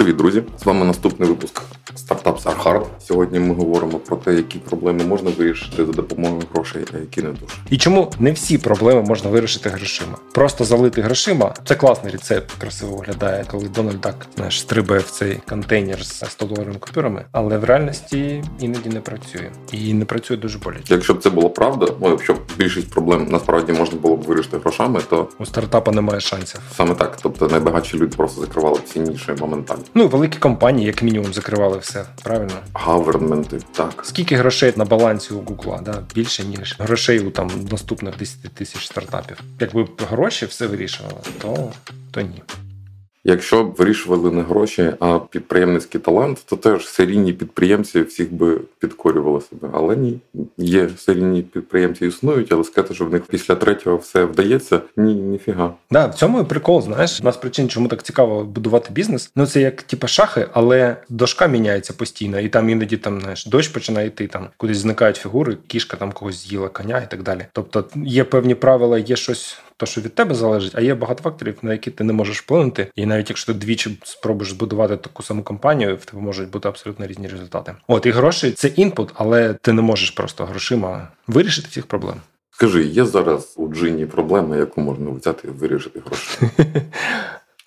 Привіт, друзі! З вами наступний випуск Startups are hard. Сьогодні ми говоримо про те, які проблеми можна вирішити за допомогою грошей, а які не дуже. І чому не всі проблеми можна вирішити грошима? Просто залити грошима це класний рецепт, красиво виглядає, коли Дональд так знаєш, стрибає в цей контейнер з 100 доларовими купюрами, але в реальності іноді не працює і не працює дуже боляче. Якщо б це було правда, ну якщо б більшість проблем насправді можна було б вирішити грошами, то у стартапа немає шансів. Саме так, тобто найбагатші люди просто закривали цінніше моментально. Ну великі компанії, як мінімум, закривали все правильно? Гаверменти, так. Скільки грошей на балансі у Гугла? Да? Більше, ніж грошей у там наступних 10 тисяч стартапів. Якби гроші все вирішували, то, то ні. Якщо б вирішували не гроші, а підприємницький талант, то теж серійні підприємці всіх би підкорювали себе. Але ні, є серійні підприємці існують, але сказати, що в них після третього все вдається, ні, ніфіга. Да, в цьому і прикол. Знаєш, нас причин, чому так цікаво будувати бізнес. Ну це як типа шахи, але дошка міняється постійно, і там іноді там знаєш, дощ починає йти, там кудись зникають фігури, кішка там когось з'їла коня і так далі. Тобто є певні правила, є щось то, що від тебе залежить, а є багато факторів, на які ти не можеш вплинути. І навіть якщо ти двічі спробуєш збудувати таку саму компанію, в тебе можуть бути абсолютно різні результати. От і гроші це інпут, але ти не можеш просто грошима вирішити всіх проблем. Скажи, є зараз у Джині проблема, яку можна взяти і вирішити гроші?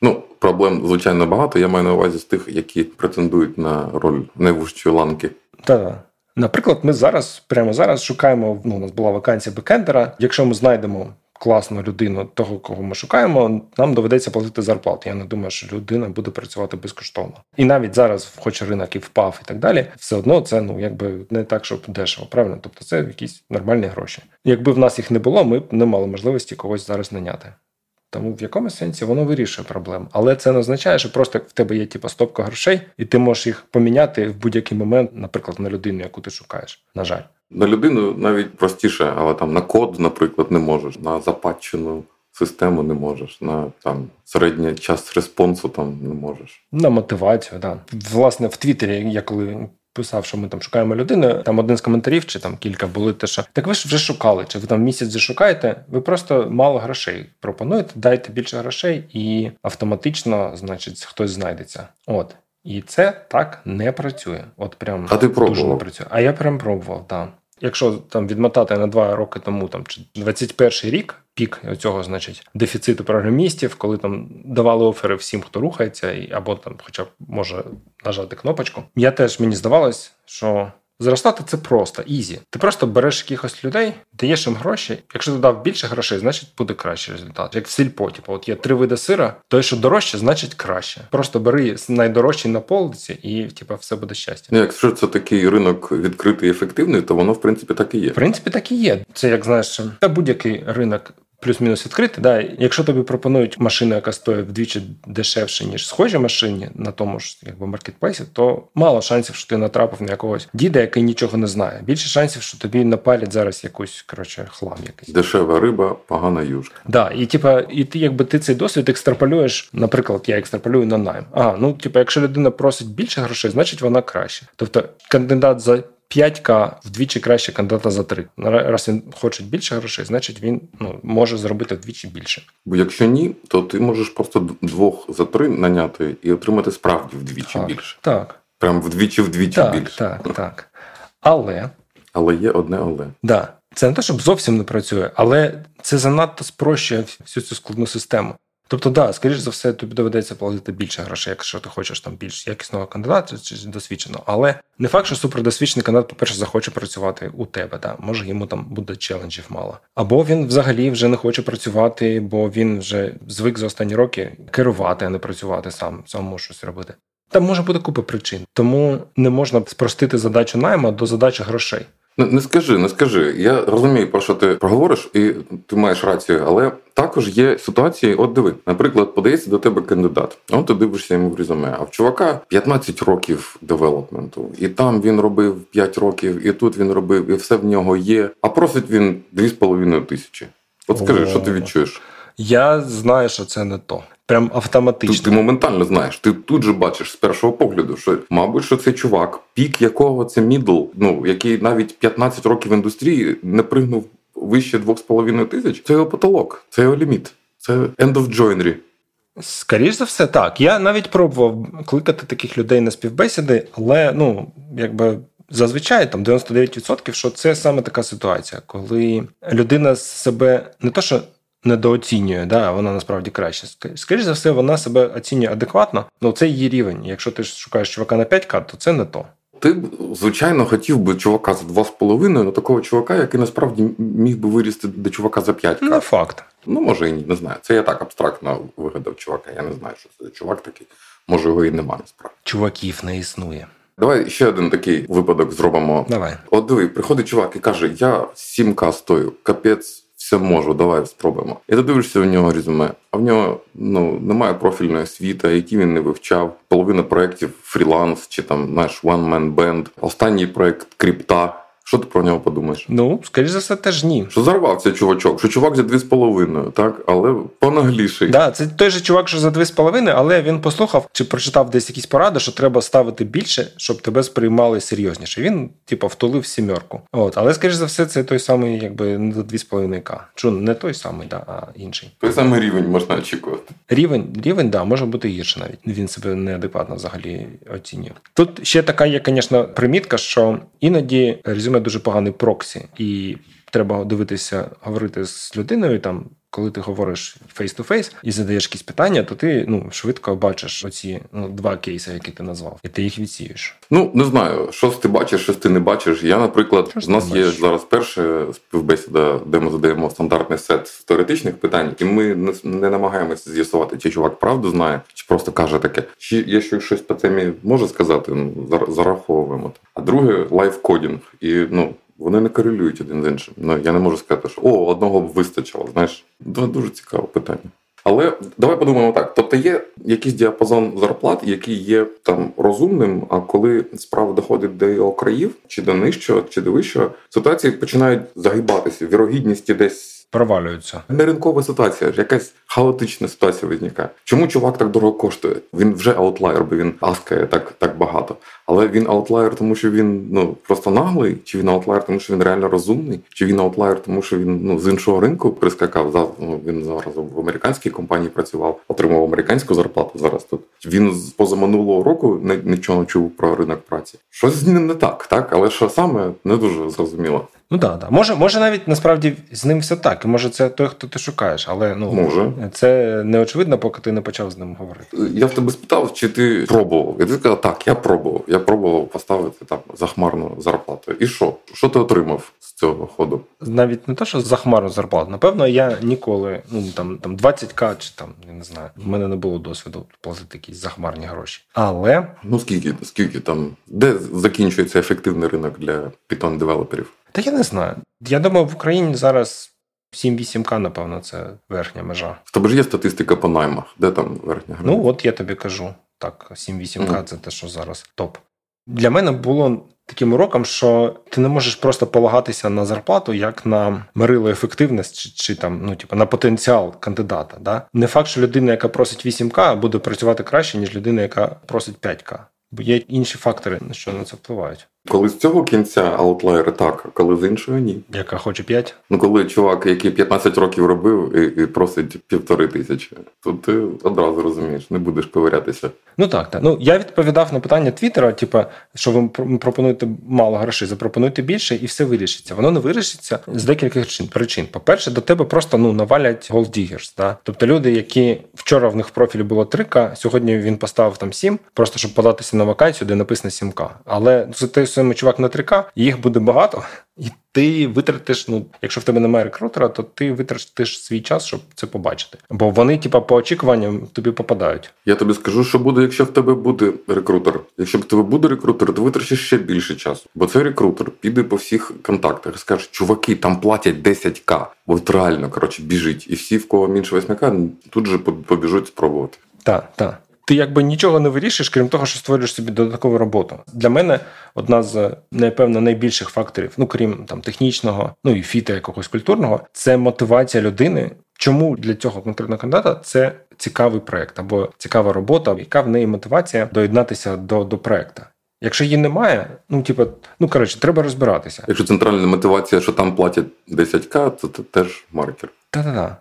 Ну, проблем звичайно багато. Я маю на увазі з тих, які претендують на роль найвужчої ланки. Так. Наприклад, ми зараз, прямо зараз, шукаємо. Ну, у нас була вакансія бекендера. Якщо ми знайдемо класну людину, того, кого ми шукаємо, нам доведеться платити зарплату. Я не думаю, що людина буде працювати безкоштовно. І навіть зараз, хоч ринок і впав, і так далі, все одно це ну якби не так, щоб дешево. Правильно, тобто це якісь нормальні гроші. Якби в нас їх не було, ми б не мали можливості когось зараз наняти. Тому в якомусь сенсі воно вирішує проблему. Але це не означає, що просто в тебе є типу, стопка грошей, і ти можеш їх поміняти в будь-який момент, наприклад, на людину, яку ти шукаєш. На жаль. На людину навіть простіше, але там на код, наприклад, не можеш, на западчену систему не можеш, на там середній час респонсу там не можеш. На мотивацію, так. Да. Власне, в Твіттері, я коли. Писав, що ми там шукаємо людину. Там один з коментарів, чи там кілька були те, що так ви ж вже шукали, чи ви там місяць вже шукаєте, ви просто мало грошей пропонуєте, дайте більше грошей, і автоматично, значить, хтось знайдеться. От. І це так не працює. От прям а ти дуже не працює. А я прям пробував, так якщо там відмотати на два роки тому, там чи 21 рік, пік цього, значить, дефіциту програмістів, коли там давали офери всім, хто рухається, або там, хоча б може нажати кнопочку. Я теж мені здавалось, що Зростати це просто, easy. Ти просто береш якихось людей, даєш їм гроші. Якщо ти дав більше грошей, значить буде кращий результат. Як в сільпо, типу, от є три види сира, той, що дорожче, значить краще. Просто бери найдорожчий на полиці, і типу, все буде щастя. Ну, якщо це такий ринок відкритий і ефективний, то воно в принципі так і є. В принципі, так і є. Це як знаєш, та будь-який ринок плюс-мінус відкрити. Да, Якщо тобі пропонують машину, яка стоїть вдвічі дешевше, ніж схожі машині на тому ж якби маркетплейсі, то мало шансів, що ти натрапив на якогось діда, який нічого не знає. Більше шансів, що тобі напалять зараз якусь коротше хлам. Якийсь дешева риба, погана юшка. Да, і типа, і ти якби ти цей досвід екстраполюєш. Наприклад, я екстраполюю на найм. А ну типа, якщо людина просить більше грошей, значить вона краще. Тобто кандидат за 5К вдвічі краще кандидата за 3. Раз він хоче більше грошей, значить він ну, може зробити вдвічі більше. Бо якщо ні, то ти можеш просто двох за три наняти і отримати справді вдвічі так, більше. Так. Прям вдвічі вдвічі так, більше. Так, так. Але. Але є одне але. Да. Це не те, щоб зовсім не працює, але це занадто спрощує всю цю складну систему. Тобто, да, скоріш за все, тобі доведеться платити більше грошей, якщо ти хочеш там більш якісного кандидата чи досвідченого. Але не факт, що супердосвідчений кандидат, по-перше, захоче працювати у тебе. Да. Може йому там буде челенджів мало. Або він взагалі вже не хоче працювати, бо він вже звик за останні роки керувати, а не працювати сам, самому щось робити. Там може бути купа причин, тому не можна спростити задачу найма до задачі грошей. Не, не скажи, не скажи. Я розумію, про що ти проговориш, і ти маєш рацію, але також є ситуації. От диви, наприклад, подається до тебе кандидат. От ти дивишся йому в резюме. А в чувака 15 років девелопменту, і там він робив 5 років, і тут він робив, і все в нього є. А просить він 2,5 тисячі. От скажи, О, що ти відчуєш? Я знаю, що це не то. Прям автоматично. Ти, ти моментально знаєш. Ти тут же бачиш з першого погляду, що мабуть, що цей чувак, пік якого це мідл, ну який навіть 15 років в індустрії не пригнув вище 2,5 тисяч. Це його потолок, це його ліміт, це end of joinery. Скоріше за все, так. Я навіть пробував кликати таких людей на співбесіди, але ну, якби. Зазвичай там 99%, що це саме така ситуація, коли людина себе не то, що недооцінює, да, вона насправді краще. Скоріше за все, вона себе оцінює адекватно, ну це її рівень. Якщо ти шукаєш чувака на 5К, то це не то. Ти б, звичайно, хотів би чувака за 2,5, але такого чувака, який насправді міг би вирісти до чувака за 5 Не факт. Ну, може, і ні, не знаю. Це я так абстрактно вигадав чувака. Я не знаю, що це чувак такий. Може, його і нема насправді. Чуваків не існує. Давай ще один такий випадок зробимо. Давай. От диви, приходить чувак і каже: Я 7К стою, капець все можу, давай спробуємо. І ти дивишся в нього резюме, а в нього ну немає профільної освіти, які він не вивчав. Половина проєктів фріланс чи там знаєш, one man band. Останній проєкт крипта. Що ти про нього подумаєш? Ну, скоріш за все, теж ні. Що зарвався чувачок, що чувак за дві з половиною, так, але понагліший. Да, це той же чувак, що за дві з половиною, але він послухав чи прочитав десь якісь поради, що треба ставити більше, щоб тебе сприймали серйозніше. Він, типу, втулив сімерку. От, але скоріш за все, це той самий, якби не за дві з половиною к. Чу не той самий, да, а інший. Той самий рівень можна очікувати. Рівень, рівень, да, може бути гірше навіть. Він себе неадекватно взагалі оцінює. Тут ще така є, звісно, примітка, що іноді резюме дуже поганий проксі, і треба дивитися, говорити з людиною там. Коли ти говориш face-to-face і задаєш якісь питання, то ти ну швидко бачиш оці ну, два кейси, які ти назвав, і ти їх відсієш. Ну не знаю, що ти бачиш, що ти не бачиш. Я, наприклад, у нас є зараз перша співбесіда, де ми задаємо стандартний сет теоретичних питань, і ми не, не намагаємося з'ясувати, чи чувак правду знає, чи просто каже таке, чи є щось по темі може сказати, ну зараховуємо. А друге live coding. І ну вони не корелюють один з іншим. Ну я не можу сказати, що о, одного б вистачило. Знаєш, дуже цікаве питання. Але давай подумаємо так: тобто є якийсь діапазон зарплат, який є там розумним. А коли справа доходить до його країв, чи до нижчого, чи до вищого, ситуації починають загибатися, вірогідність десь провалюються. Не ринкова ситуація, якась хаотична ситуація виникає. Чому чувак так дорого коштує? Він вже outlier, бо він ask ає так так багато. Але він outlier, тому що він ну просто наглий, чи він outlier, тому що він реально розумний, чи він outlier, тому що він ну з іншого ринку прискакав. За ну, він зараз в американській компанії працював, отримав американську зарплату. Зараз тут він з позаминулого року не нічого не чув про ринок праці. Щось з ним не так, так але що саме не дуже зрозуміло. Ну так, да, може, може навіть насправді з ним все так. І може це той, хто ти шукаєш, але ну може це не очевидно, поки ти не почав з ним говорити. Я в тебе спитав, чи ти пробував? І ти сказав, так, я пробував. Я пробував поставити там захмарну зарплату. І що? Що ти отримав з цього ходу? Навіть не те, що захмарну зарплату. Напевно, я ніколи, ну там там 20к чи там я не знаю. в мене не було досвіду платити якісь захмарні гроші. Але ну скільки, скільки там, де закінчується ефективний ринок для Python девелоперів? Та я не знаю. Я думаю, в Україні зараз 7-8К, напевно, це верхня межа. В тебе ж є статистика по наймах, де там верхня гра? Ну, от я тобі кажу. Так, 7-8К mm. це те, що зараз топ. Для мене було таким уроком, що ти не можеш просто полагатися на зарплату як на мерило ефективності чи, чи там, ну типу, на потенціал кандидата. Да? Не факт, що людина, яка просить 8К, буде працювати краще, ніж людина, яка просить 5К. Бо є інші фактори, на що на це впливають. Коли з цього кінця outlier и так, а коли з іншого ні. Яка хоче 5? Ну коли чувак, який 15 років робив і, і просить півтори тисячі, то ти одразу розумієш, не будеш ковирятися. Ну так, так. Ну я відповідав на питання Твіттера, типу, що ви пропонуєте мало грошей, запропонуйте більше, і все вирішиться. Воно не вирішиться з декількох причин. По-перше, до тебе просто ну навалять gold diggers. Да? Тобто люди, які вчора в них в профілі було 3К, сьогодні він поставив там 7, просто щоб податися на вакансію, де написано 7К. Але це те саме чувак на 3К, їх буде багато, і ти витратиш. Ну, якщо в тебе немає рекрутера, то ти витратиш свій час, щоб це побачити. Бо вони, типа, по очікуванням тобі попадають. Я тобі скажу, що буде, якщо в тебе буде рекрутер. Якщо в тебе буде рекрутер, то витрачиш ще більше часу. Бо цей рекрутер піде по всіх контактах і скаже, чуваки, там платять 10к. От реально коротше біжить. І всі, в кого менше 8к, тут же побіжуть спробувати. Так, так ти якби нічого не вирішиш, крім того, що створюєш собі додаткову роботу. Для мене одна з напевно найбільших факторів, ну крім там технічного, ну і фіта якогось культурного, це мотивація людини. Чому для цього конкретного кандидата це цікавий проект або цікава робота, яка в неї мотивація доєднатися до до проекту? Якщо її немає, ну типу, ну коротше, треба розбиратися. Якщо центральна мотивація, що там платять 10к, то це теж маркер. Та-та-та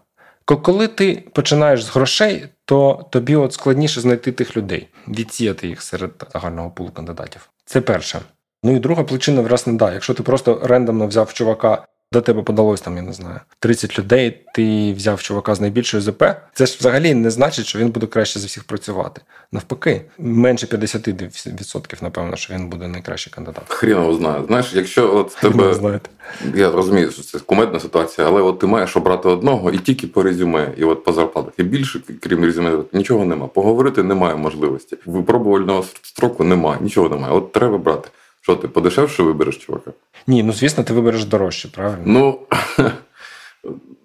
Коли ти починаєш з грошей, то тобі от складніше знайти тих людей, відсіяти їх серед загального пулу кандидатів. Це перше. Ну і друга причина, власне, да. Якщо ти просто рендомно взяв чувака до тебе подалось там, я не знаю, 30 людей. Ти взяв чувака з найбільшої ЗП. Це ж взагалі не значить, що він буде краще за всіх працювати. Навпаки, менше 50%, напевно, що він буде найкращий кандидат. Хріново знаю. Знаєш, якщо от тебе знаєте. я розумію, що це кумедна ситуація, але от ти маєш обрати одного і тільки по резюме, і от по зарплатах. І більше, крім резюме, нічого нема. Поговорити немає можливості. Випробувального строку немає, нічого немає. От треба брати. Що ти подешевше вибереш, чувака? Ні, ну звісно, ти вибереш дорожче, правильно? Ну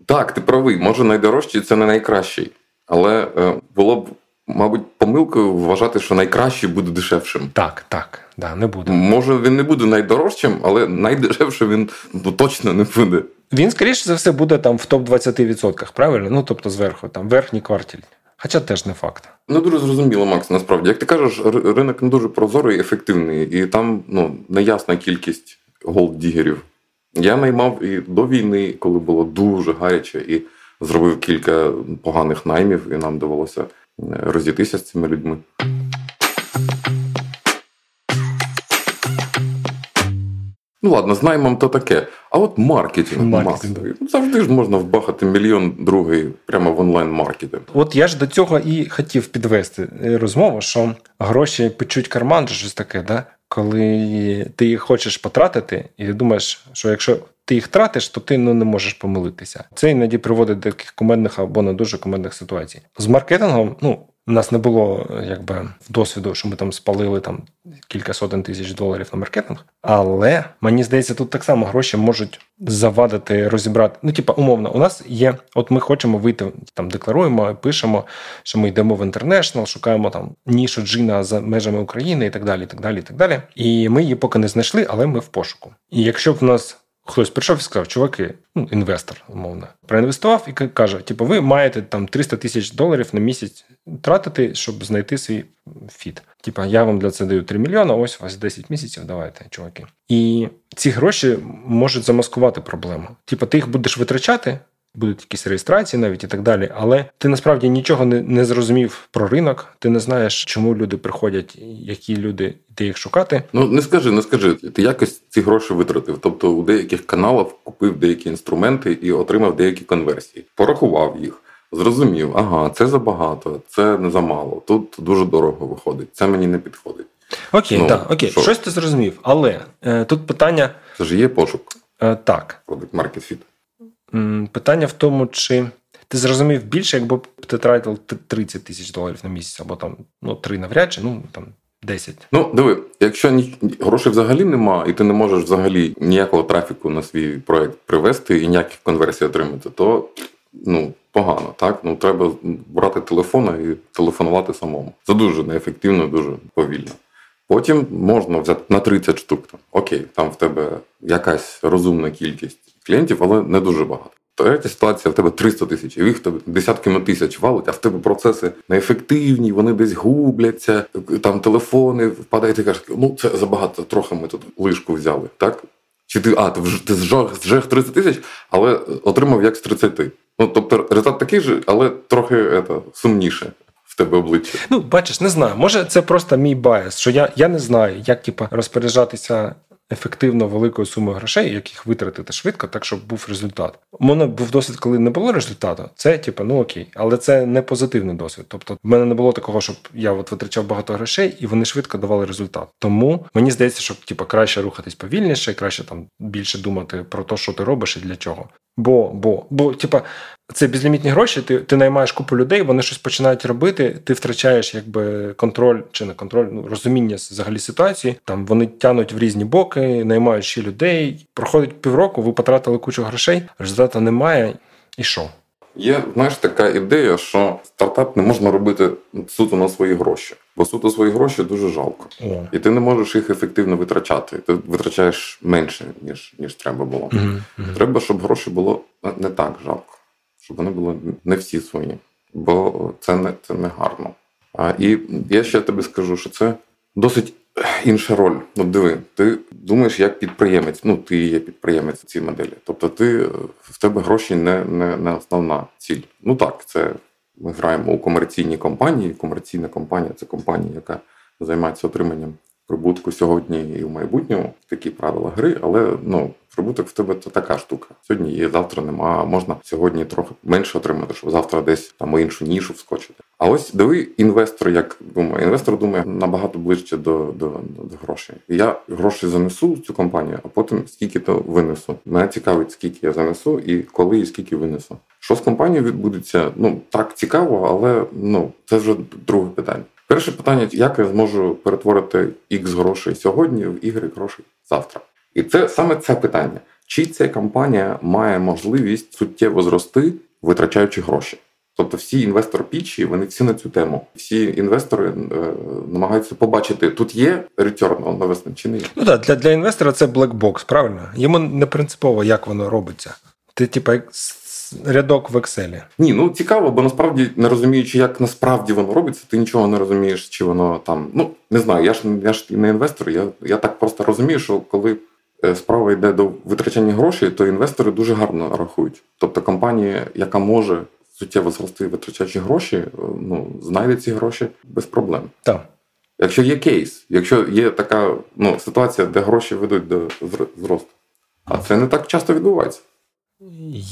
так, ти правий. Може, найдорожчий це не найкращий. Але е, було б, мабуть, помилкою вважати, що найкращий буде дешевшим. Так, так, да, не буде. Може, він не буде найдорожчим, але найдешевше він ну, точно не буде. Він, скоріше за все, буде там в топ-20%, правильно? Ну, тобто зверху, там верхній кварталь. Хоча теж не факт. Не дуже зрозуміло, Макс, насправді. Як ти кажеш, ринок не дуже прозорий і ефективний, і там ну, неясна кількість голддігерів. Я наймав і до війни, коли було дуже гаряче, і зробив кілька поганих наймів, і нам довелося е, розійтися з цими людьми. Ну ладно, з наймом то таке. А от маркетинг, маркетинг. Макс, завжди ж можна вбахати мільйон другий прямо в онлайн-маркетинг. От я ж до цього і хотів підвести е, розмову, що гроші печуть карман, щось таке, да? коли ти їх хочеш потратити, і ти думаєш, що якщо ти їх тратиш, то ти ну, не можеш помилитися. Це іноді приводить до таких кумедних або не дуже кумедних ситуацій. З маркетингом, ну. У нас не було якби досвіду, що ми там спалили там кілька сотень тисяч доларів на маркетинг. Але мені здається, тут так само гроші можуть завадити розібрати. Ну, типа, умовно, у нас є. От ми хочемо вийти, там декларуємо, пишемо, що ми йдемо в інтернешнл, шукаємо там нішу джина за межами України і так далі. І так далі, і так далі. І ми її поки не знайшли, але ми в пошуку. І якщо б в нас Хтось прийшов і сказав, чуваки, ну, інвестор, умовно, проінвестував і каже: типу, ви маєте там 300 тисяч доларів на місяць тратити, щоб знайти свій фіт. Типа, я вам для це даю 3 мільйони, ось у вас 10 місяців, давайте, чуваки. І ці гроші можуть замаскувати проблему. Типа, ти їх будеш витрачати, будуть якісь реєстрації навіть і так далі. Але ти насправді нічого не не зрозумів про ринок, ти не знаєш, чому люди приходять, які люди ти їх шукати. Ну не скажи, не скажи. Ти якось ці гроші витратив. Тобто у деяких каналах купив деякі інструменти і отримав деякі конверсії, порахував їх. Зрозумів, ага, це забагато, це не замало. Тут дуже дорого виходить. Це мені не підходить. Окей, ну, так, окей, що? щось ти зрозумів. Але е, тут питання. Це ж є пошук. Е, так. Product Market Fit. Питання в тому, чи ти зрозумів більше, якби ти тратив 30 тисяч доларів на місяць, або там ну, 3 навряд чи, ну там 10. Ну, диви, якщо ні, грошей взагалі нема, і ти не можеш взагалі ніякого трафіку на свій проект привести і ніяких конверсій отримати, то ну, погано. так? Ну, Треба брати телефон і телефонувати самому. Це дуже неефективно, дуже повільно. Потім можна взяти на 30 штук. Там. Окей, там в тебе якась розумна кількість клієнтів, але не дуже багато. Третя ситуація, в тебе 300 тисяч, і їх тебе десятками тисяч валить, а в тебе процеси неефективні, вони десь губляться, там телефони впадають і кажуть, ну це забагато, трохи ми тут лишку взяли. так? Чи ти а, ти ти зжег 30 тисяч, але отримав як з 30. Ну, тобто результат такий же, але трохи это, сумніше. Тебе обличчя. Ну, бачиш, не знаю. Може, це просто мій bias, що я я не знаю, як типу, розпоряджатися ефективно великою сумою грошей, яких витратити швидко, так щоб був результат. У мене був досвід, коли не було результату. Це типу, ну окей, але це не позитивний досвід. Тобто, в мене не було такого, щоб я от витрачав багато грошей, і вони швидко давали результат. Тому мені здається, що типу, краще рухатись повільніше, краще там більше думати про те, що ти робиш і для чого. Бо, бо, бо, типа, це безлімітні гроші. Ти ти наймаєш купу людей, вони щось починають робити. Ти втрачаєш якби контроль чи не контроль, ну розуміння взагалі ситуації. Там вони тянуть в різні боки, наймають ще людей. Проходить півроку, ви потратили кучу грошей, результату немає. І що? Є знаєш така ідея, що стартап не можна робити суто на свої гроші, бо суто свої гроші дуже жалко, О. і ти не можеш їх ефективно витрачати. Ти витрачаєш менше ніж ніж треба було. Угу. Треба, щоб гроші було не так жалко, щоб вони були не всі свої, бо це не це не гарно. А і я ще тобі скажу, що це досить інша роль. Ну, диви, ти думаєш як підприємець. Ну, ти є підприємець в цій моделі. Тобто, ти в тебе гроші не, не, не основна ціль. Ну так, це ми граємо у комерційній компанії. Комерційна компанія це компанія, яка займається отриманням прибутку сьогодні і в майбутньому. Такі правила гри, але ну прибуток в тебе це така штука. Сьогодні є, завтра нема. Можна сьогодні трохи менше отримати, щоб завтра десь там іншу нішу вскочити. А ось диви інвестор, як думає, інвестор думає набагато ближче до до, до грошей. Я гроші занесу в цю компанію, а потім скільки то винесу. Мене цікавить, скільки я занесу, і коли і скільки винесу. Що з компанією відбудеться? Ну так цікаво, але ну це вже друге питання. Перше питання: як я зможу перетворити X грошей сьогодні в Y грошей завтра? І це саме це питання: чи ця компанія має можливість суттєво зрости, витрачаючи гроші? Тобто всі інвестор пічі, вони всі на цю тему. Всі інвестори е, намагаються побачити, тут є return on investment чи не є. Ну так, для для інвестора це блекбокс, правильно? Йому не принципово, як воно робиться. Ти, типа, рядок в Excel. Ні, ну цікаво, бо насправді не розуміючи, як насправді воно робиться, ти нічого не розумієш, чи воно там. Ну не знаю, я ж я ж не інвестор. Я, я так просто розумію, що коли. Е, справа йде до витрачання грошей, то інвестори дуже гарно рахують. Тобто компанія, яка може суттєво зрости витрачаючи гроші, е, ну знайде ці гроші без проблем. Так. Якщо є кейс, якщо є така ну, ситуація, де гроші ведуть до зросту, а це не так часто відбувається.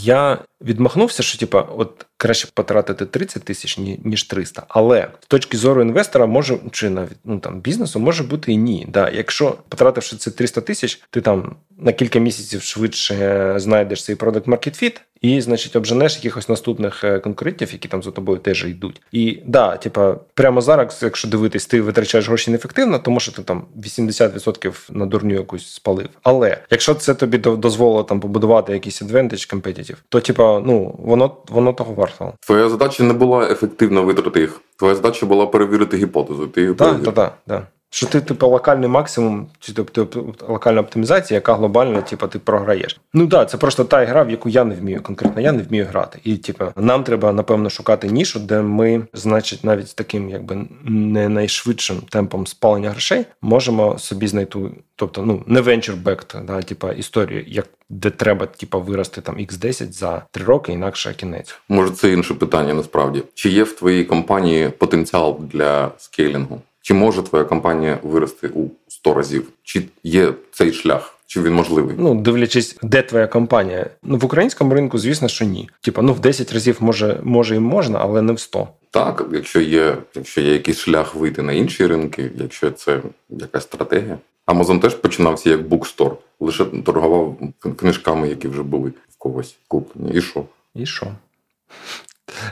Я відмахнувся, що типа, от краще потратити 30 тисяч ніж 300. Але з точки зору інвестора може чи навіть ну там бізнесу може бути і ні. Да, Якщо потративши це 300 тисяч, ти там на кілька місяців швидше знайдеш цей продакт market fit, і, значить, обженеш якихось наступних е, конкурентів, які там за тобою теж йдуть. І да, типа, прямо зараз, якщо дивитись, ти витрачаєш гроші неефективно, тому що ти там 80% на дурню якусь спалив. Але якщо це тобі дозволило там побудувати якийсь advantage competitive, то типа, ну воно воно того варто. Твоя задача не була ефективно витрати їх. Твоя задача була перевірити гіпотезу. Ти Так, так, так, так. Що ти, типу, локальний максимум, чи тобто локальна оптимізація, яка глобальна, типу, ти програєш. Ну так, це просто та гра, в яку я не вмію. Конкретно я не вмію грати. І типу, нам треба напевно шукати нішу, де ми, значить, навіть таким, якби не найшвидшим темпом спалення грошей можемо собі знайти, тобто, ну не venture-backed, да, типу, історію, як де треба, типу, вирости там X10 за три роки, інакше кінець. Може, це інше питання насправді. Чи є в твоїй компанії потенціал для скейлінгу? Чи може твоя компанія вирости у 100 разів? Чи є цей шлях? Чи він можливий? Ну, дивлячись, де твоя компанія. Ну в українському ринку, звісно, що ні. Типа, ну в 10 разів може, може і можна, але не в 100. Так, якщо є, якщо є якийсь шлях вийти на інші ринки, якщо це якась стратегія. Амазон теж починався як букстор, лише торгував книжками, які вже були в когось куплені. І що? І що?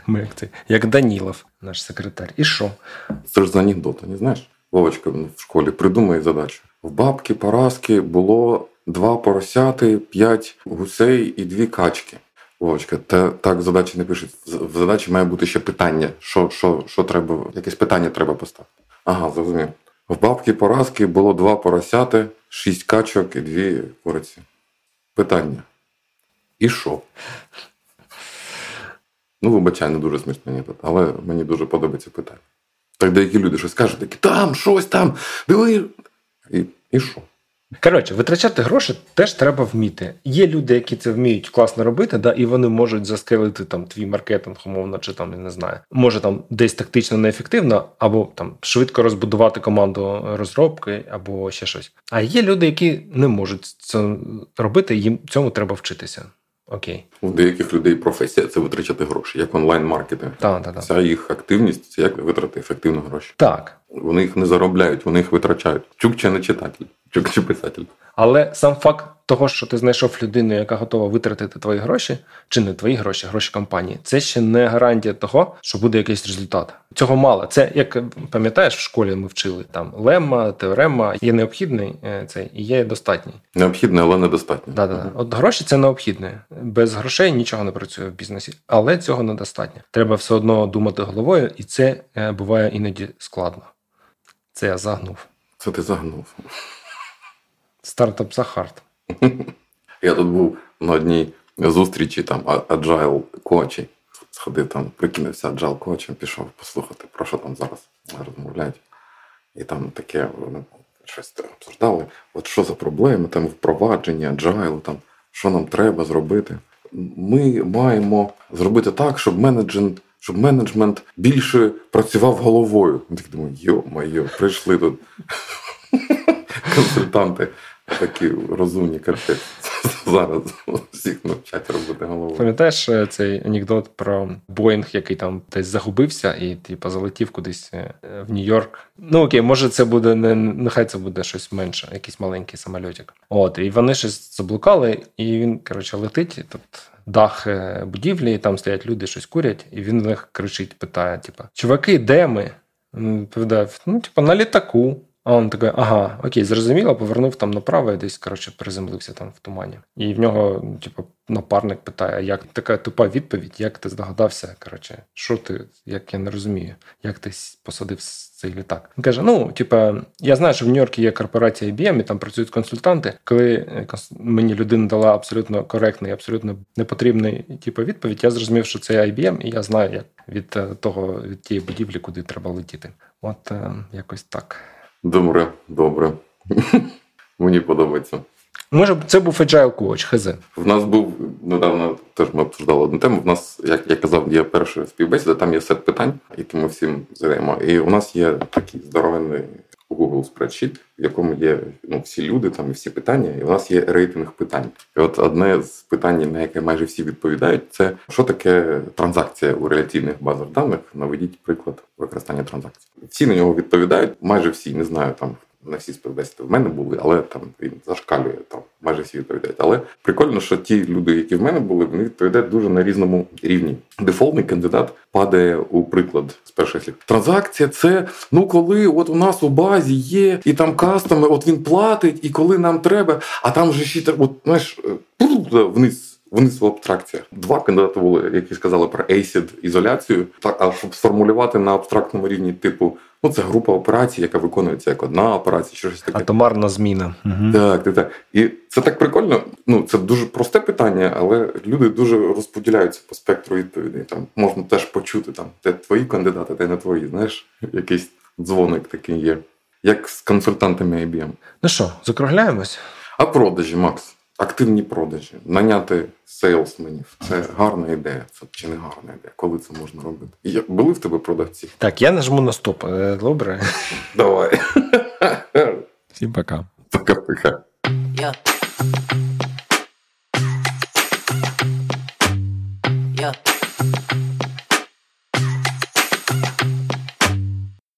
Ми як це, як Данілов, наш секретар. І що? Це ж з анекдота, не знаєш? Вовочка в школі придумає задачу. В бабки Параски було два поросяти, п'ять гусей і дві качки. Вовочка, та так задачі не пишуть. В задачі має бути ще питання. Що що, що треба, якесь питання треба поставити. Ага, зрозумів. В бабки Параски було два поросяти, шість качок і дві куриці. Питання. І що? Ну, вибачай, не дуже смішно анекдот, але мені дуже подобається питання. Так деякі люди щось кажуть, такі там, щось там, диви. І і що? Коротше, витрачати гроші теж треба вміти. Є люди, які це вміють класно робити, да, і вони можуть заскелити там твій маркетинг, умовно, чи там я не знаю, може там десь тактично неефективно, або там швидко розбудувати команду розробки, або ще щось. А є люди, які не можуть це робити, їм цьому треба вчитися. Окей. У деяких людей професія це витрачати гроші, як онлайн-маркетинг. Так, так, так. Вся їх активність це як витрати ефективно гроші. Так. Вони їх не заробляють, вони їх витрачають. Чук чи не читатель, чук чи писатель. Але сам факт того, що ти знайшов людину, яка готова витратити твої гроші, чи не твої гроші, гроші компанії, це ще не гарантія того, що буде якийсь результат. Цього мало. Це як пам'ятаєш, в школі ми вчили там лемма, теорема. Є необхідний е, цей і є достатній. Необхідний, але недостатньо. Да, да. От гроші це необхідне. Без грошей нічого не працює в бізнесі, але цього недостатньо. Треба все одно думати головою, і це е, буває іноді складно. Це я загнув. Це ти загнув. Стартап Захарт. Я тут був на одній зустрічі там agile коучі. Сходив там, прикинувся agile коучем, пішов послухати, про що там зараз розмовляють. І там таке щось там обсуждали. От що за проблеми, там впровадження, agile, там що нам треба зробити. Ми маємо зробити так, щоб менеджмент щоб менеджмент більше працював головою. Я так думаю, йо-майо, прийшли тут консультанти такі розумні капець. Зараз всіх навчать робити головою. Пам'ятаєш е, цей анекдот про Боїнг, який там десь загубився і типу, залетів кудись е, в Нью-Йорк. Ну окей, може, це буде не нехай це буде щось менше, якийсь маленький самольотик. От, і вони щось заблукали, і він коротше летить. Тут дах е, будівлі, і там стоять люди, щось курять, і він в них кричить, питає: типу, чуваки, де ми? Відповідає, ну, типу, на літаку. А він такий, ага, окей, зрозуміло, повернув там направо і десь коротше приземлився там в тумані. І в нього, типу, напарник питає, як така тупа відповідь, як ти здогадався? Коротше, що ти, як я не розумію, як ти посадив цей літак? Він каже: Ну, типа, я знаю, що в Нью-Йорку є корпорація IBM, і там працюють консультанти. Коли е, мені людина дала абсолютно коректний, абсолютно непотрібний типу, відповідь, я зрозумів, що це IBM, і я знаю, як від е, того від тієї будівлі, куди треба летіти. От е, якось так. Добре, добре. Мені подобається. Може, це був Agile Coach, хз. В нас був недавно, теж ми обсуждали одну тему. В нас, як я казав, є перша співбесіда, там є сет питань, які ми всім задаємо. І у нас є такий здоровенний Google Spreadsheet, в якому є ну, всі люди, там і всі питання, і у нас є рейтинг питань. І от одне з питань, на яке майже всі відповідають, це що таке транзакція у реляційних базах даних. Наведіть приклад використання транзакцій. Всі на нього відповідають, майже всі не знаю там не всі співбесіди в мене були, але там він зашкалює там, майже всі відповідають. Але прикольно, що ті люди, які в мене були, вони відповідають дуже на різному рівні. Дефолтний кандидат падає у приклад з перших слів. Транзакція це ну коли от у нас у базі є, і там кастомер, от він платить, і коли нам треба, а там вже ще от, знаєш, е, вниз. Вниз в абстракціях. Два кандидати були, які сказали про ACID ізоляцію, так а щоб сформулювати на абстрактному рівні, типу Ну, це група операцій, яка виконується як одна операція, чи щось таке. Атомарна зміна. Угу. Так, так, так. І це так прикольно. Ну, це дуже просте питання, але люди дуже розподіляються по спектру відповідей. Там можна теж почути, там, де твої кандидати, де не твої. Знаєш, якийсь дзвоник такий є, як з консультантами IBM. Ну що, закругляємось? А продажі, Макс активні продажі, наняти сейлсменів. Це гарна ідея. Це чи не гарна ідея? Коли це можна робити? Були в тебе продавці? Так, я нажму на стоп. Е, добре. Давай. Всім пока. Пока-пока. Yeah. Yeah.